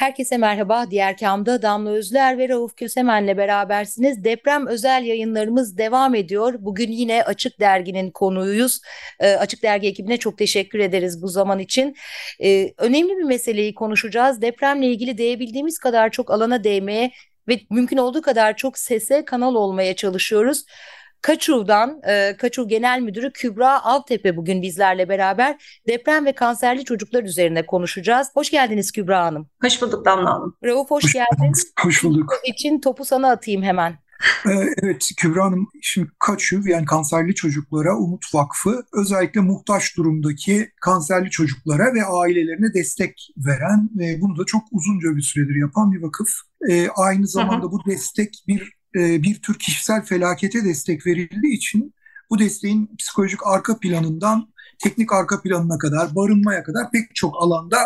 Herkese merhaba. Diğer kamda Damla Özler ve Rauf Kösemen'le berabersiniz. Deprem özel yayınlarımız devam ediyor. Bugün yine Açık Dergi'nin konuğuyuz. Ee, Açık Dergi ekibine çok teşekkür ederiz bu zaman için. Ee, önemli bir meseleyi konuşacağız. Depremle ilgili değebildiğimiz kadar çok alana değmeye ve mümkün olduğu kadar çok sese kanal olmaya çalışıyoruz. Kaçuv'dan e, Kaçuv Genel Müdürü Kübra Altepe bugün bizlerle beraber deprem ve kanserli çocuklar üzerine konuşacağız. Hoş geldiniz Kübra Hanım. Hoş bulduk Damla Hanım. Rauf hoş, hoş geldin. Hoş bulduk. Bu için topu sana atayım hemen. Ee, evet Kübra Hanım şimdi Kaçuv yani kanserli çocuklara Umut Vakfı özellikle muhtaç durumdaki kanserli çocuklara ve ailelerine destek veren ve bunu da çok uzunca bir süredir yapan bir vakıf. Ee, aynı zamanda hı hı. bu destek bir e, bir tür kişisel felakete destek verildiği için bu desteğin psikolojik arka planından teknik arka planına kadar, barınmaya kadar pek çok alanda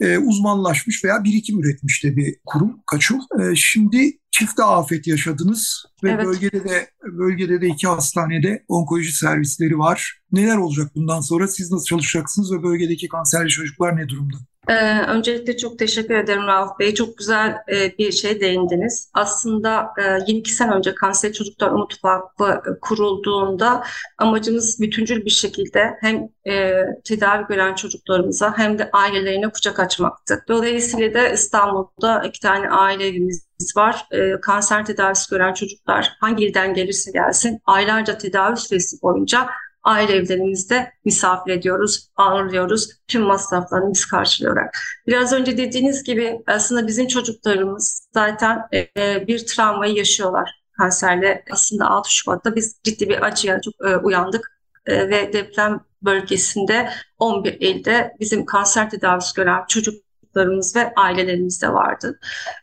e, uzmanlaşmış veya birikim üretmiş de bir kurum Kaçul. E, şimdi çift afet yaşadınız ve evet. bölgede de bölgede de iki hastanede onkoloji servisleri var. Neler olacak bundan sonra? Siz nasıl çalışacaksınız ve bölgedeki kanserli çocuklar ne durumda? Ee, öncelikle çok teşekkür ederim Rauf Bey. Çok güzel e, bir şey değindiniz. Aslında e, 22 sene önce Kanser Çocuklar Umut Vakfı e, kurulduğunda amacımız bütüncül bir şekilde hem e, tedavi gören çocuklarımıza hem de ailelerine kucak açmaktı. Dolayısıyla da İstanbul'da iki tane aile evimiz var. E, kanser tedavisi gören çocuklar hangi ilden gelirse gelsin aylarca tedavi süresi boyunca aile evlerimizde misafir ediyoruz, ağırlıyoruz. Tüm masraflarını biz karşılayarak. Biraz önce dediğiniz gibi aslında bizim çocuklarımız zaten e, bir travmayı yaşıyorlar kanserle. Aslında 6 Şubat'ta biz ciddi bir acıya çok e, uyandık e, ve deprem bölgesinde 11 ilde bizim kanser tedavisi gören çocuk çocuklarımız ve ailelerimiz de vardı.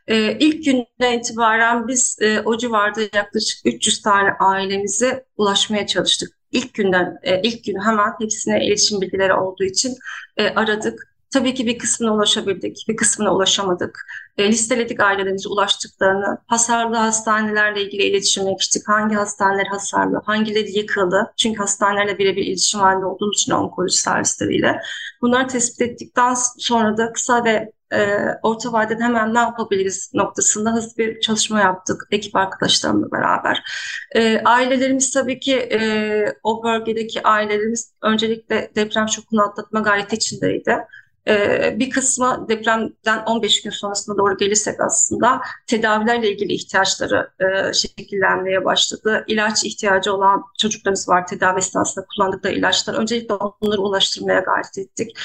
Ee, ilk günden itibaren biz e, o civarda yaklaşık 300 tane ailemize ulaşmaya çalıştık ilk günden e, ilk gün hemen hepsine iletişim bilgileri olduğu için e, aradık. Tabii ki bir kısmına ulaşabildik, bir kısmına ulaşamadık. E, listeledik ailelerimize ulaştıklarını. Hasarlı hastanelerle ilgili iletişime geçtik. Hangi hastaneler hasarlı, hangileri yıkıldı? Çünkü hastanelerle birebir iletişim halinde olduğumuz için onkoloji servisleriyle. Bunları tespit ettikten sonra da kısa ve e, orta vadede hemen ne yapabiliriz noktasında hızlı bir çalışma yaptık ekip arkadaşlarımla beraber. E, ailelerimiz tabii ki e, o bölgedeki ailelerimiz öncelikle deprem şokunu atlatma gayreti içindeydi. Ee, bir kısmı depremden 15 gün sonrasında doğru gelirsek aslında tedavilerle ilgili ihtiyaçları e, şekillenmeye başladı. İlaç ihtiyacı olan çocuklarımız var tedavi esnasında kullandıkları ilaçlar. Öncelikle onları ulaştırmaya gayret ettik.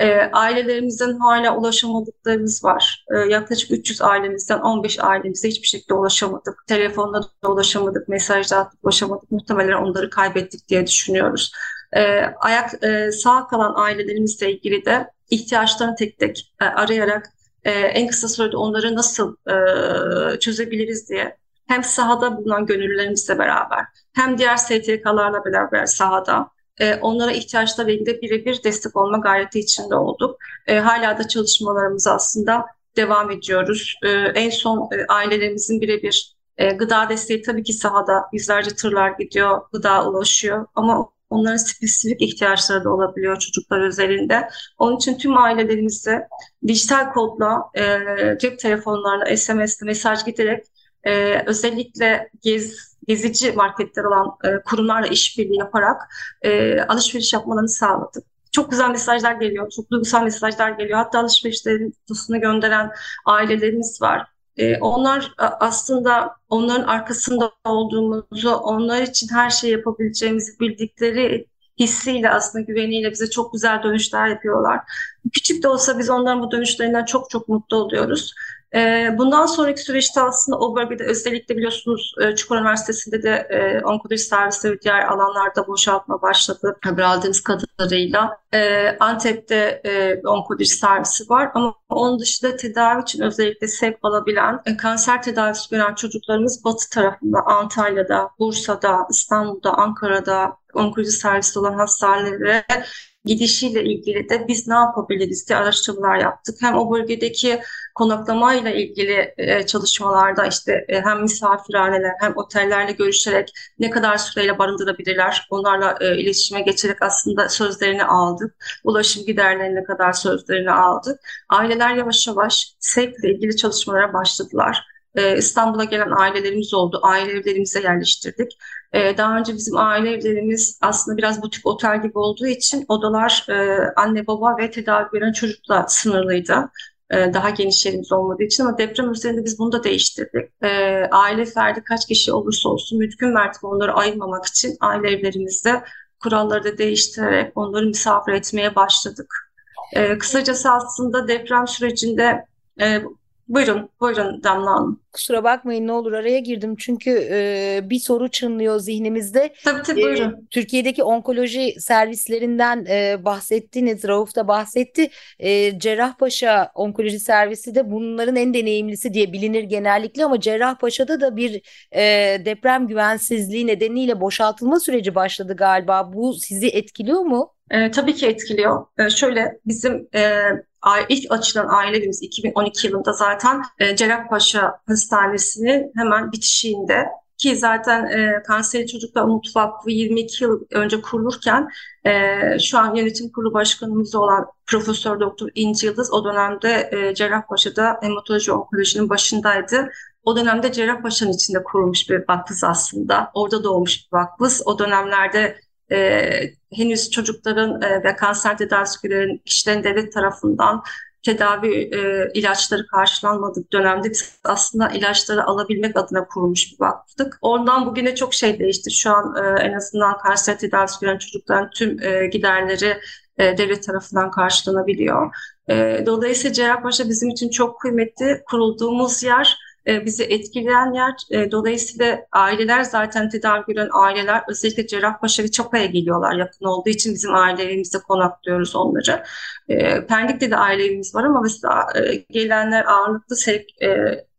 E, ailelerimizden hala ulaşamadıklarımız var. E, yaklaşık 300 ailemizden 15 ailemize hiçbir şekilde ulaşamadık. Telefonla da ulaşamadık, mesajla ulaşamadık. Muhtemelen onları kaybettik diye düşünüyoruz. E, ayak e, sağ kalan ailelerimizle ilgili de ihtiyaçlarını tek tek e, arayarak e, en kısa sürede onları nasıl e, çözebiliriz diye hem sahada bulunan gönüllülerimizle beraber hem diğer STK'larla beraber sahada e, onlara ihtiyaçlarla ilgili birebir destek olma gayreti içinde olduk. E, hala da çalışmalarımız aslında devam ediyoruz. E, en son e, ailelerimizin birebir e, gıda desteği tabii ki sahada yüzlerce tırlar gidiyor, gıda ulaşıyor ama onların spesifik ihtiyaçları da olabiliyor çocuklar özelinde. Onun için tüm ailelerimizde dijital kodla, e, cep telefonlarına, SMS'le mesaj giderek e, özellikle gez, gezici marketler olan e, kurumlarla işbirliği yaparak e, alışveriş yapmalarını sağladık. Çok güzel mesajlar geliyor, çok duygusal mesajlar geliyor. Hatta alışverişlerin kutusunu gönderen ailelerimiz var. E, onlar aslında onların arkasında olduğumuzu, onlar için her şey yapabileceğimizi bildikleri hissiyle aslında güveniyle bize çok güzel dönüşler yapıyorlar. Küçük de olsa biz onların bu dönüşlerinden çok çok mutlu oluyoruz. Ee, bundan sonraki süreçte aslında o bölgede özellikle biliyorsunuz e, Çukur Üniversitesi'nde de e, onkoloji servisi ve diğer alanlarda boşaltma başladı haber aldığımız kadarıyla. Ee, Antep'te e, onkoloji servisi var ama onun dışında tedavi için özellikle sevk alabilen kanser tedavisi gören çocuklarımız batı tarafında Antalya'da, Bursa'da, İstanbul'da, Ankara'da onkoloji servisi olan hastanelere gidişiyle ilgili de biz ne yapabiliriz diye araştırmalar yaptık. Hem o bölgedeki konaklamayla ilgili e, çalışmalarda işte e, hem misafirhaneler hem otellerle görüşerek ne kadar süreyle barındırabilirler onlarla e, iletişime geçerek aslında sözlerini aldık. Ulaşım giderlerine kadar sözlerini aldık. Aileler yavaş yavaş sevkle ilgili çalışmalara başladılar. E, İstanbul'a gelen ailelerimiz oldu. Aile evlerimize yerleştirdik. E, daha önce bizim aile evlerimiz aslında biraz butik otel gibi olduğu için odalar e, anne baba ve tedavi gören çocukla sınırlıydı. E, daha geniş yerimiz olmadığı için ama deprem üzerinde biz bunu da değiştirdik. E, aile ferdi kaç kişi olursa olsun mümkün mertebe onları ayırmamak için aile evlerimizde kuralları da değiştirerek onları misafir etmeye başladık. E, kısacası aslında deprem sürecinde Buyurun, buyurun Damla Hanım. Kusura bakmayın ne olur araya girdim çünkü e, bir soru çınlıyor zihnimizde. Tabii tabii e, buyurun. E, Türkiye'deki onkoloji servislerinden e, bahsettiniz, Rauf da bahsetti. E, Cerrahpaşa Onkoloji Servisi de bunların en deneyimlisi diye bilinir genellikle ama Cerrahpaşa'da da bir e, deprem güvensizliği nedeniyle boşaltılma süreci başladı galiba. Bu sizi etkiliyor mu? E, tabii ki etkiliyor. E, şöyle bizim e, ilk açılan ailemiz 2012 yılında zaten e, Cerrahpaşa Hastanesi'nin hemen bitişiğinde ki zaten e, Kanseri Çocuklar Umut Vakfı 22 yıl önce kurulurken e, şu an yönetim kurulu başkanımız olan Profesör Doktor İnci Yıldız o dönemde e, Cerrahpaşa'da hematoloji onkolojinin başındaydı. O dönemde Cerrahpaşa'nın içinde kurulmuş bir vakfız aslında. Orada doğmuş bir vakfız. O dönemlerde e, henüz çocukların e, ve kanser tedavisi kişilerin devlet tarafından tedavi e, ilaçları karşılanmadık dönemde biz aslında ilaçları alabilmek adına kurulmuş bir vakıftık. Ondan bugüne çok şey değişti. Şu an e, en azından kanser tedavisi gören çocukların tüm e, giderleri e, devlet tarafından karşılanabiliyor. E, dolayısıyla Cerrahpaşa bizim için çok kıymetli. Kurulduğumuz yer e, bizi etkileyen yer. E, dolayısıyla aileler zaten tedavi gören aileler özellikle Cerrahpaşa ve Çapa'ya geliyorlar yakın olduğu için bizim ailelerimizde konaklıyoruz onları. E, Pendik'te de ailelerimiz var ama mesela gelenler ağırlıklı sevk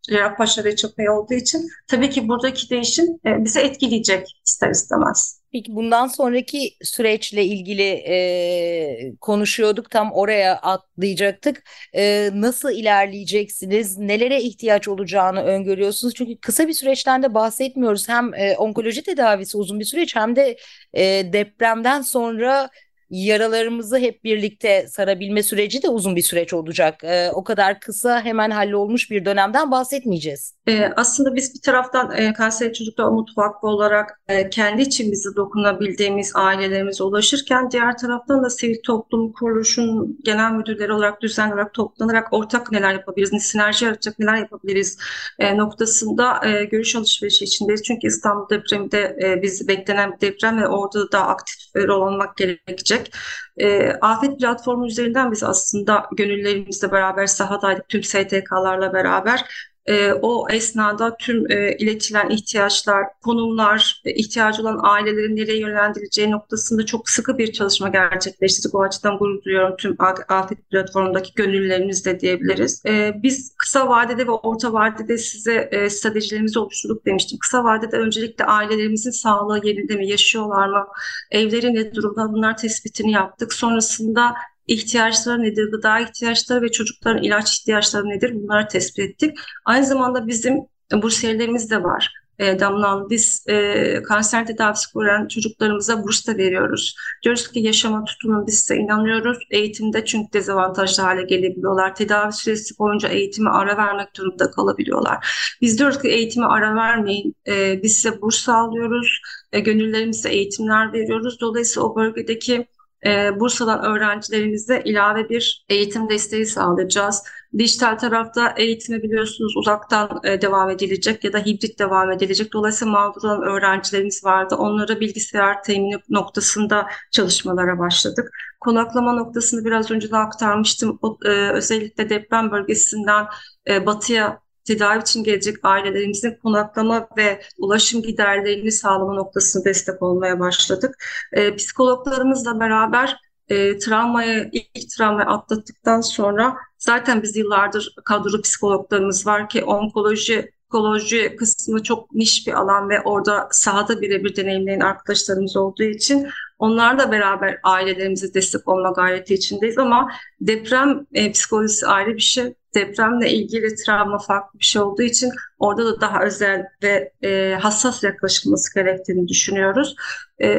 Cerrahpaşa Çapa'ya olduğu için tabii ki buradaki değişim bizi etkileyecek ister istemez. Peki bundan sonraki süreçle ilgili e, konuşuyorduk tam oraya atlayacaktık. E, nasıl ilerleyeceksiniz? Nelere ihtiyaç olacağını öngörüyorsunuz? Çünkü kısa bir süreçten de bahsetmiyoruz. Hem e, onkoloji tedavisi uzun bir süreç hem de e, depremden sonra yaralarımızı hep birlikte sarabilme süreci de uzun bir süreç olacak. E, o kadar kısa hemen hallolmuş bir dönemden bahsetmeyeceğiz. E, aslında biz bir taraftan e, Kanser Çocuklar Umut Vakfı olarak e, kendi içimizi dokunabildiğimiz ailelerimize ulaşırken diğer taraftan da sivil toplum kuruluşun genel müdürleri olarak düzenli olarak toplanarak ortak neler yapabiliriz, sinerji yaratacak neler yapabiliriz e, noktasında e, görüş alışverişi içindeyiz. Çünkü İstanbul depreminde e, biz beklenen bir deprem ve orada da aktif rol almak gerekecek. E, Afet platformu üzerinden biz aslında gönüllerimizle beraber sahadaydık tüm STK'larla beraber e, o esnada tüm e, iletilen ihtiyaçlar, konumlar, e, ihtiyacı olan ailelerin nereye yönlendirileceği noktasında çok sıkı bir çalışma gerçekleştirdik. O açıdan gurur duyuyorum tüm afet platformundaki gönüllülerimizle diyebiliriz. E, biz kısa vadede ve orta vadede size e, stratejilerimizi oluşturduk demiştim. Kısa vadede öncelikle ailelerimizin sağlığı yerinde mi, yaşıyorlar mı, evleri ne durumda bunlar tespitini yaptık. Sonrasında ihtiyaçları nedir, gıda ihtiyaçları ve çocukların ilaç ihtiyaçları nedir bunları tespit ettik. Aynı zamanda bizim bursiyerlerimiz de var. E, Damla Hanım, biz e, kanser tedavisi gören çocuklarımıza burs da veriyoruz. Diyoruz ki yaşama tutunun biz size inanıyoruz. Eğitimde çünkü dezavantajlı hale gelebiliyorlar. Tedavi süresi boyunca eğitimi ara vermek durumunda kalabiliyorlar. Biz diyoruz ki eğitimi ara vermeyin. E, biz size burs sağlıyoruz. E, gönüllerimize eğitimler veriyoruz. Dolayısıyla o bölgedeki e, Bursa'dan öğrencilerimize ilave bir eğitim desteği sağlayacağız. Dijital tarafta eğitimi biliyorsunuz uzaktan e, devam edilecek ya da hibrit devam edilecek. Dolayısıyla mağdur olan öğrencilerimiz vardı. Onlara bilgisayar temini noktasında çalışmalara başladık. konaklama noktasını biraz önce de aktarmıştım. O, e, özellikle deprem bölgesinden e, batıya tedavi için gelecek ailelerimizin konaklama ve ulaşım giderlerini sağlama noktasında destek olmaya başladık. E, psikologlarımızla beraber e, travmayı, ilk travmayı atlattıktan sonra zaten biz yıllardır kadro psikologlarımız var ki onkoloji psikoloji kısmı çok niş bir alan ve orada sahada birebir deneyimleyen arkadaşlarımız olduğu için onlarla beraber ailelerimize destek olma gayreti içindeyiz ama deprem e, psikolojisi ayrı bir şey. Depremle ilgili travma farklı bir şey olduğu için orada da daha özel ve e, hassas yaklaşılması gerektiğini düşünüyoruz. E,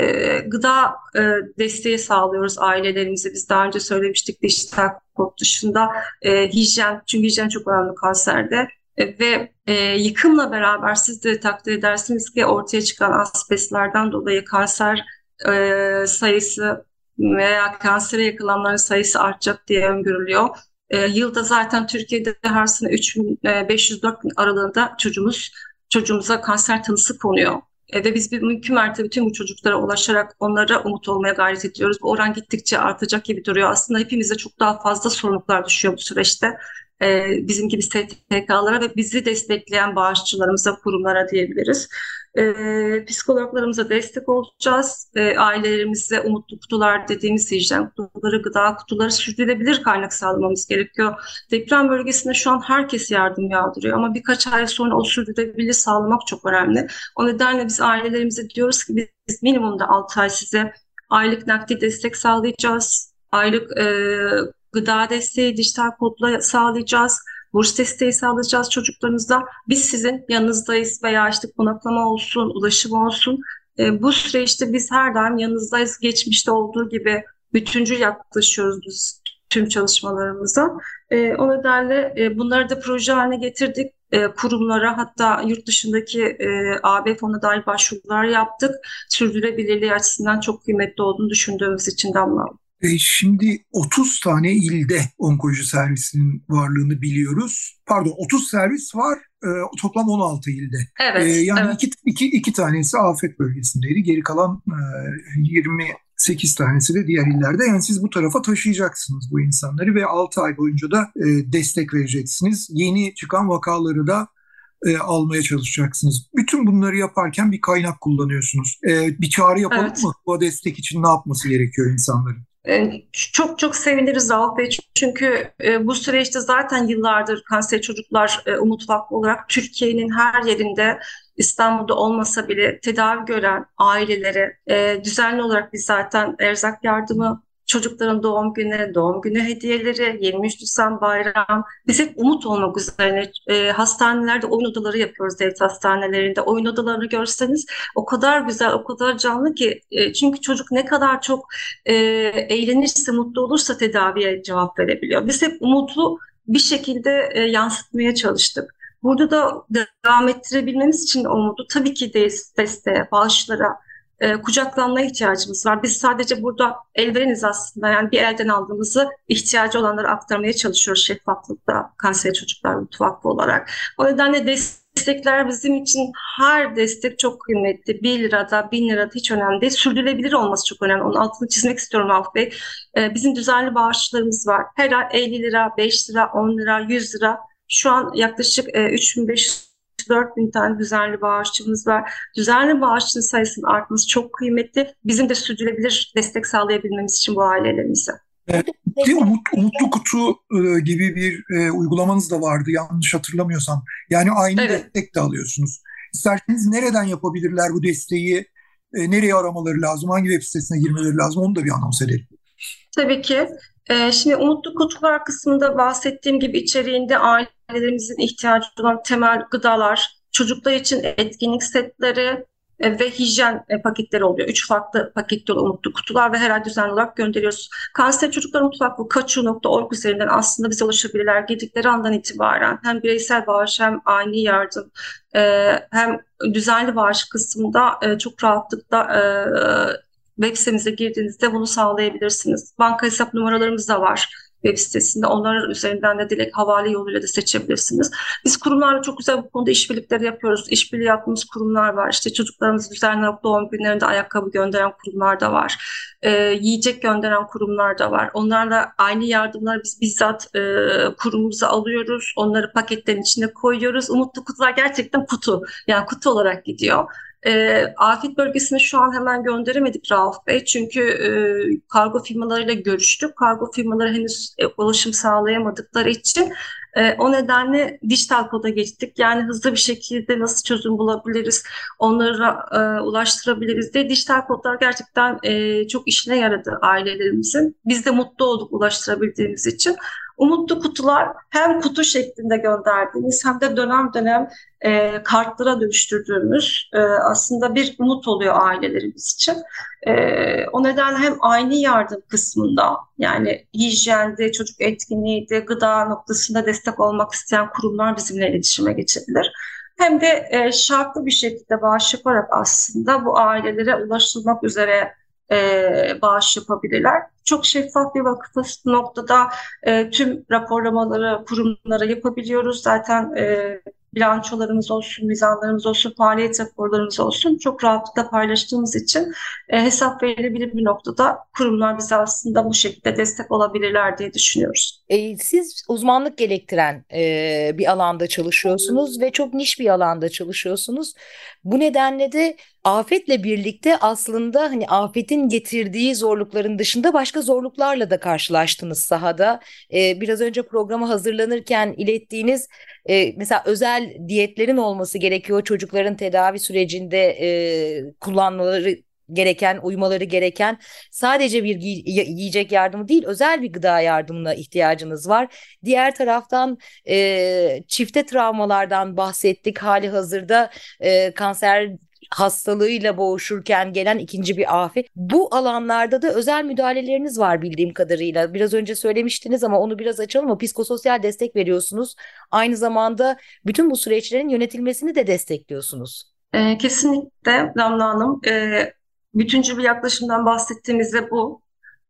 gıda e, desteği sağlıyoruz ailelerimize. Biz daha önce söylemiştik dijital kod dışında e, hijyen, çünkü hijyen çok önemli kanserde e, ve e, yıkımla beraber siz de takdir edersiniz ki ortaya çıkan asbestlerden dolayı kanser e, sayısı veya kansere yakılanların sayısı artacak diye öngörülüyor. E, yılda zaten Türkiye'de her sene 3504 bin aralığında çocuğumuz çocuğumuza kanser tanısı konuyor. E, ve biz bir mümkün mertebe tüm bu çocuklara ulaşarak onlara umut olmaya gayret ediyoruz. Bu oran gittikçe artacak gibi duruyor. Aslında hepimize çok daha fazla sorumluluklar düşüyor bu süreçte e, bizim gibi STK'lara ve bizi destekleyen bağışçılarımıza, kurumlara diyebiliriz. E, psikologlarımıza destek olacağız. E, ailelerimize umutlu kutular dediğimiz hijyen kutuları, gıda kutuları sürdürülebilir kaynak sağlamamız gerekiyor. Deprem bölgesinde şu an herkes yardım yağdırıyor ama birkaç ay sonra o sürdürülebilir sağlamak çok önemli. O nedenle biz ailelerimize diyoruz ki biz minimumda 6 ay size aylık nakdi destek sağlayacağız. Aylık e, gıda desteği, dijital kodla sağlayacağız. Burs desteği sağlayacağız çocuklarınızda. Biz sizin yanınızdayız veya işte konaklama olsun, ulaşım olsun. E, bu süreçte biz her daim yanınızdayız. Geçmişte olduğu gibi bütüncül yaklaşıyoruz biz tüm çalışmalarımıza. E, o nedenle e, bunları da proje haline getirdik. E, kurumlara hatta yurt dışındaki e, AB fonuna dair başvurular yaptık. Sürdürülebilirliği açısından çok kıymetli olduğunu düşündüğümüz için Damla e, şimdi 30 tane ilde onkoloji servisinin varlığını biliyoruz. Pardon 30 servis var e, toplam 16 ilde. Evet. E, yani evet. Iki, iki, iki tanesi afet bölgesindeydi. Geri kalan e, 28 tanesi de diğer illerde. Yani siz bu tarafa taşıyacaksınız bu insanları ve 6 ay boyunca da e, destek vereceksiniz. Yeni çıkan vakaları da e, almaya çalışacaksınız. Bütün bunları yaparken bir kaynak kullanıyorsunuz. E, bir çağrı yapalım evet. mı? Bu destek için ne yapması gerekiyor insanların? Ee, çok çok seviniriz Rauf Bey. Çünkü e, bu süreçte zaten yıllardır Kanser Çocuklar e, Umut Vakfı olarak Türkiye'nin her yerinde İstanbul'da olmasa bile tedavi gören ailelere düzenli olarak biz zaten erzak yardımı çocukların doğum günü, doğum günü hediyeleri, 23 Nisan bayram. Biz hep umut olmak üzerine e, hastanelerde oyun odaları yapıyoruz devlet hastanelerinde. Oyun odalarını görseniz o kadar güzel, o kadar canlı ki. E, çünkü çocuk ne kadar çok e, eğlenirse, mutlu olursa tedaviye cevap verebiliyor. Biz hep umutlu bir şekilde e, yansıtmaya çalıştık. Burada da devam ettirebilmemiz için umudu tabii ki desteğe, bağışlara, e, kucaklanmaya ihtiyacımız var. Biz sadece burada elvereniz aslında yani bir elden aldığımızı ihtiyacı olanlara aktarmaya çalışıyoruz şeffaflıkta kanser çocuklar mutfaklı olarak. O nedenle destekler bizim için her destek çok kıymetli. 1 lirada, 1000 lirada hiç önemli değil. Sürdürülebilir olması çok önemli. Onun altını çizmek istiyorum Alf Bey. Ee, bizim düzenli bağışçılarımız var. Her ay 50 lira, 5 lira, 10 lira, 100 lira. Şu an yaklaşık e, 3500 4 bin tane düzenli bağışçımız var. Düzenli bağışçının sayısının artması çok kıymetli. Bizim de sürdürülebilir destek sağlayabilmemiz için bu ailelerimize. Evet, umut, umutlu kutu e, gibi bir e, uygulamanız da vardı yanlış hatırlamıyorsam. Yani aynı evet. destek de alıyorsunuz. İsterseniz nereden yapabilirler bu desteği? E, nereye aramaları lazım? Hangi web sitesine girmeleri lazım? Onu da bir anons edelim. Tabii ki. Ee, şimdi Umutlu Kutular kısmında bahsettiğim gibi içeriğinde ailelerimizin ihtiyacı olan temel gıdalar, çocuklar için etkinlik setleri e, ve hijyen e, paketleri oluyor. Üç farklı paketli Umutlu Kutular ve her ay düzenli olarak gönderiyoruz. Kanser Çocuklar Mutfaklığı kaçu.org üzerinden aslında bize ulaşabilirler. Girdikleri andan itibaren hem bireysel bağış hem ani yardım e, hem düzenli bağış kısmında çok rahatlıkla web sitemize girdiğinizde bunu sağlayabilirsiniz. Banka hesap numaralarımız da var. web sitesinde. Onlar üzerinden de direkt havale yoluyla da seçebilirsiniz. Biz kurumlarla çok güzel bu konuda işbirlikleri yapıyoruz. İşbirliği yaptığımız kurumlar var. İşte çocuklarımız düzenli doğum günlerinde ayakkabı gönderen kurumlar da var. E, yiyecek gönderen kurumlar da var. Onlarla aynı yardımları biz bizzat e, kurumumuza alıyoruz. Onları paketlerin içine koyuyoruz. Umutlu kutular gerçekten kutu. Yani kutu olarak gidiyor. E, afet bölgesine şu an hemen gönderemedik Rauf Bey. Çünkü e, kargo firmalarıyla görüştük. Kargo firmaları henüz e, ulaşım sağlayamadıkları için e, o nedenle dijital koda geçtik. Yani hızlı bir şekilde nasıl çözüm bulabiliriz, onları e, ulaştırabiliriz diye dijital kodlar gerçekten e, çok işine yaradı ailelerimizin. Biz de mutlu olduk ulaştırabildiğimiz için. Umutlu kutular hem kutu şeklinde gönderdiğimiz hem de dönem dönem e, kartlara dönüştürdüğümüz e, aslında bir umut oluyor ailelerimiz için. E, o nedenle hem aynı yardım kısmında yani hijyende, çocuk etkinliğiydi, gıda noktasında destek olmak isteyen kurumlar bizimle iletişime geçebilir. Hem de e, şartlı bir şekilde bağış yaparak aslında bu ailelere ulaşılmak üzere e, bağış yapabilirler. Çok şeffaf bir vakıf noktada e, tüm raporlamaları kurumlara yapabiliyoruz. Zaten e, bilançolarımız olsun, mizanlarımız olsun, faaliyet raporlarımız olsun çok rahatlıkla paylaştığımız için e, hesap verilebilir bir noktada kurumlar bize aslında bu şekilde destek olabilirler diye düşünüyoruz. E, siz uzmanlık gerektiren e, bir alanda çalışıyorsunuz ve çok niş bir alanda çalışıyorsunuz. Bu nedenle de afetle birlikte aslında hani afetin getirdiği zorlukların dışında başka zorluklarla da karşılaştınız sahada. E, biraz önce programa hazırlanırken ilettiğiniz e, mesela özel diyetlerin olması gerekiyor çocukların tedavi sürecinde e, kullanmaları gereken, uymaları gereken sadece bir yiyecek yardımı değil, özel bir gıda yardımına ihtiyacınız var. Diğer taraftan e, çifte travmalardan bahsettik. Hali hazırda e, kanser hastalığıyla boğuşurken gelen ikinci bir afet. Bu alanlarda da özel müdahaleleriniz var bildiğim kadarıyla. Biraz önce söylemiştiniz ama onu biraz açalım mı? Psikososyal destek veriyorsunuz. Aynı zamanda bütün bu süreçlerin yönetilmesini de destekliyorsunuz. E, kesinlikle Damla Hanım. E, bütüncül bir yaklaşımdan bahsettiğimizde bu.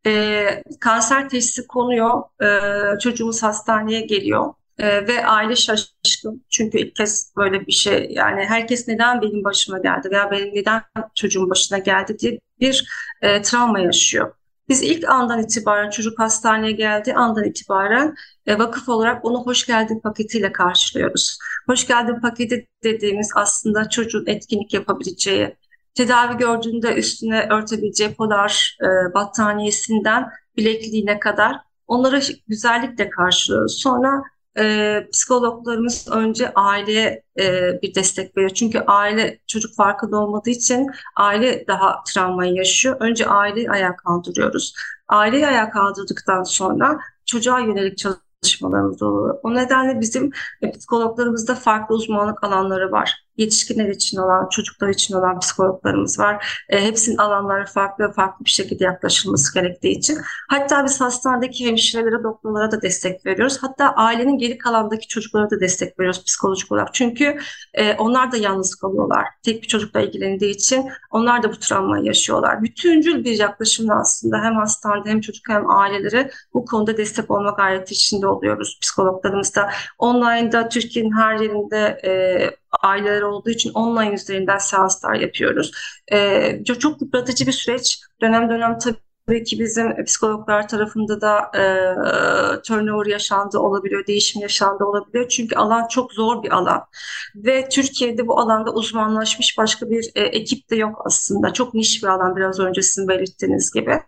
E, kanser teşhisi konuyor, e, çocuğumuz hastaneye geliyor e, ve aile şaşkın. Çünkü ilk kez böyle bir şey yani herkes neden benim başıma geldi veya benim neden çocuğum başına geldi diye bir e, travma yaşıyor. Biz ilk andan itibaren çocuk hastaneye geldiği andan itibaren e, vakıf olarak onu hoş geldin paketiyle karşılıyoruz. Hoş geldin paketi dediğimiz aslında çocuğun etkinlik yapabileceği, tedavi gördüğünde üstüne örtebileceği polar e, battaniyesinden bilekliğine kadar onlara güzellikle karşılıyoruz. Sonra e, psikologlarımız önce aileye e, bir destek veriyor. Çünkü aile çocuk farkında olmadığı için aile daha travmayı yaşıyor. Önce aileyi ayağa kaldırıyoruz. Aileyi ayağa kaldırdıktan sonra çocuğa yönelik çalışmalarımız oluyor. O nedenle bizim e, psikologlarımızda farklı uzmanlık alanları var yetişkinler için olan, çocuklar için olan psikologlarımız var. E, hepsinin alanları farklı ve farklı bir şekilde yaklaşılması gerektiği için. Hatta biz hastanedeki hemşirelere, doktorlara da destek veriyoruz. Hatta ailenin geri kalandaki çocuklara da destek veriyoruz psikolojik olarak. Çünkü e, onlar da yalnız kalıyorlar. Tek bir çocukla ilgilendiği için onlar da bu travmayı yaşıyorlar. Bütüncül bir yaklaşımla aslında hem hastanede hem çocuk hem ailelere bu konuda destek olma gayreti içinde oluyoruz psikologlarımız da. Online'da Türkiye'nin her yerinde e, aileler olduğu için online üzerinden seanslar yapıyoruz. E, çok yıpratıcı bir süreç. Dönem dönem tabii ki bizim psikologlar tarafında da e, turnover yaşandı olabiliyor, değişim yaşandı olabiliyor. Çünkü alan çok zor bir alan ve Türkiye'de bu alanda uzmanlaşmış başka bir e, ekip de yok aslında. Çok niş bir alan biraz önce sizin belirttiğiniz gibi.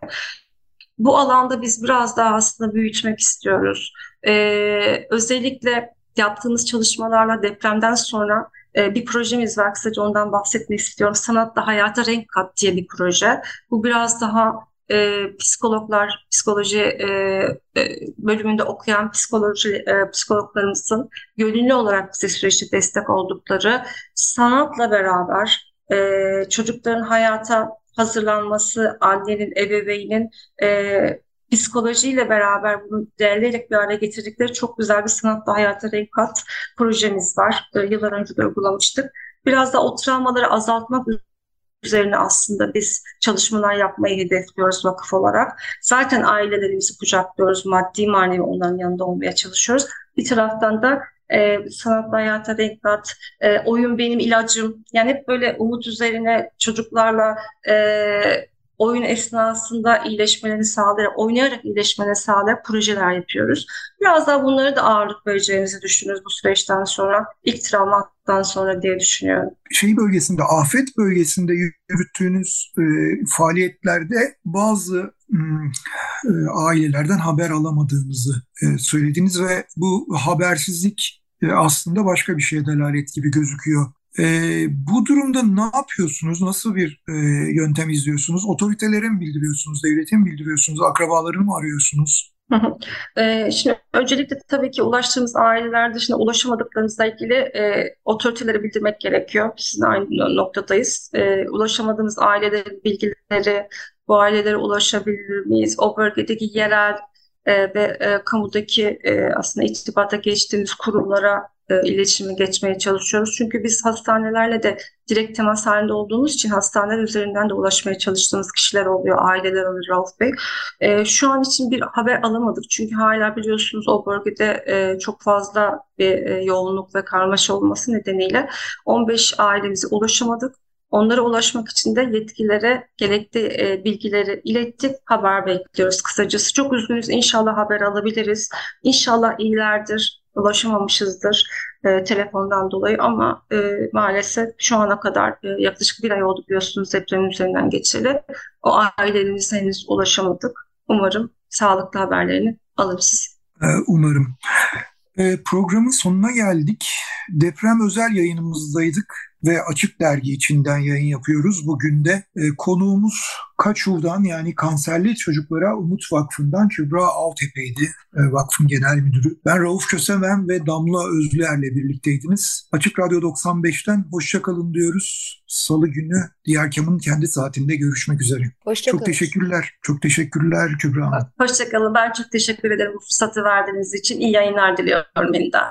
Bu alanda biz biraz daha aslında büyütmek istiyoruz. Ee, özellikle yaptığımız çalışmalarla depremden sonra e, bir projemiz var. Kısaca ondan bahsetmek istiyorum. Sanatla Hayata Renk Kat diye bir proje. Bu biraz daha e, psikologlar, psikoloji e, e, bölümünde okuyan psikoloji e, psikologlarımızın gönüllü olarak bize süreçte destek oldukları sanatla beraber e, çocukların hayata hazırlanması, annenin, ebeveynin e, psikolojiyle beraber bunu değerleyerek bir araya getirdikleri çok güzel bir sanatla hayata renk kat projemiz var. E, yıllar önce de uygulamıştık. Biraz da o travmaları azaltmak üzerine aslında biz çalışmalar yapmayı hedefliyoruz vakıf olarak. Zaten ailelerimizi kucaklıyoruz, maddi manevi onların yanında olmaya çalışıyoruz. Bir taraftan da e, sanatla hayata renk kat, e, oyun benim ilacım. Yani hep böyle umut üzerine çocuklarla e, oyun esnasında iyileşmelerini sağlayarak, oynayarak iyileşmelerini sağlayarak projeler yapıyoruz. Biraz daha bunları da ağırlık vereceğimizi düşünüyoruz bu süreçten sonra, ilk travmadan sonra diye düşünüyorum. Şey bölgesinde, afet bölgesinde yürüttüğünüz e, faaliyetlerde bazı e, ailelerden haber alamadığınızı e, söylediniz ve bu habersizlik e, aslında başka bir şeye delalet gibi gözüküyor. E, bu durumda ne yapıyorsunuz? Nasıl bir e, yöntem izliyorsunuz? Otoritelere mi bildiriyorsunuz? Devlete mi bildiriyorsunuz? Akrabalarını mı arıyorsunuz? Ee, şimdi öncelikle tabii ki ulaştığımız aileler dışında ulaşamadıklarımızla ilgili e, otoritelere bildirmek gerekiyor. Sizin aynı noktadayız. E, ulaşamadığımız ailelerin bilgileri, bu ailelere ulaşabilir miyiz? O bölgedeki yerel e, ve e, kamudaki e, aslında itibata geçtiğimiz kurumlara e, iletişime geçmeye çalışıyoruz. Çünkü biz hastanelerle de direkt temas halinde olduğumuz için hastaneler üzerinden de ulaşmaya çalıştığımız kişiler oluyor, aileler oluyor Rauf Bey. E, şu an için bir haber alamadık. Çünkü hala biliyorsunuz o bölgede e, çok fazla bir e, yoğunluk ve karmaşa olması nedeniyle 15 ailemize ulaşamadık. Onlara ulaşmak için de yetkililere gerekli e, bilgileri ilettik. Haber bekliyoruz kısacası. Çok üzgünüz. İnşallah haber alabiliriz. İnşallah iyilerdir. Ulaşamamışızdır e, telefondan dolayı ama e, maalesef şu ana kadar e, yaklaşık bir ay oldu biliyorsunuz depremin üzerinden geçeli. O ailelerimize henüz ulaşamadık. Umarım sağlıklı haberlerini alırız. E, umarım. E, programın sonuna geldik. Deprem özel yayınımızdaydık ve Açık Dergi içinden yayın yapıyoruz. Bugün de e, konuğumuz Kaçur'dan yani Kanserli Çocuklara Umut Vakfı'ndan Kübra Avtepe'ydi. E, vakfın genel müdürü. Ben Rauf Kösemen ve Damla Özlüer'le birlikteydiniz. Açık Radyo 95'ten hoşçakalın diyoruz. Salı günü Diğer Kam'ın kendi saatinde görüşmek üzere. Hoşçakalın. Çok teşekkürler. Çok teşekkürler Kübra Hanım. Hoşçakalın. Ben çok teşekkür ederim bu fırsatı verdiğiniz için. İyi yayınlar diliyorum yeniden.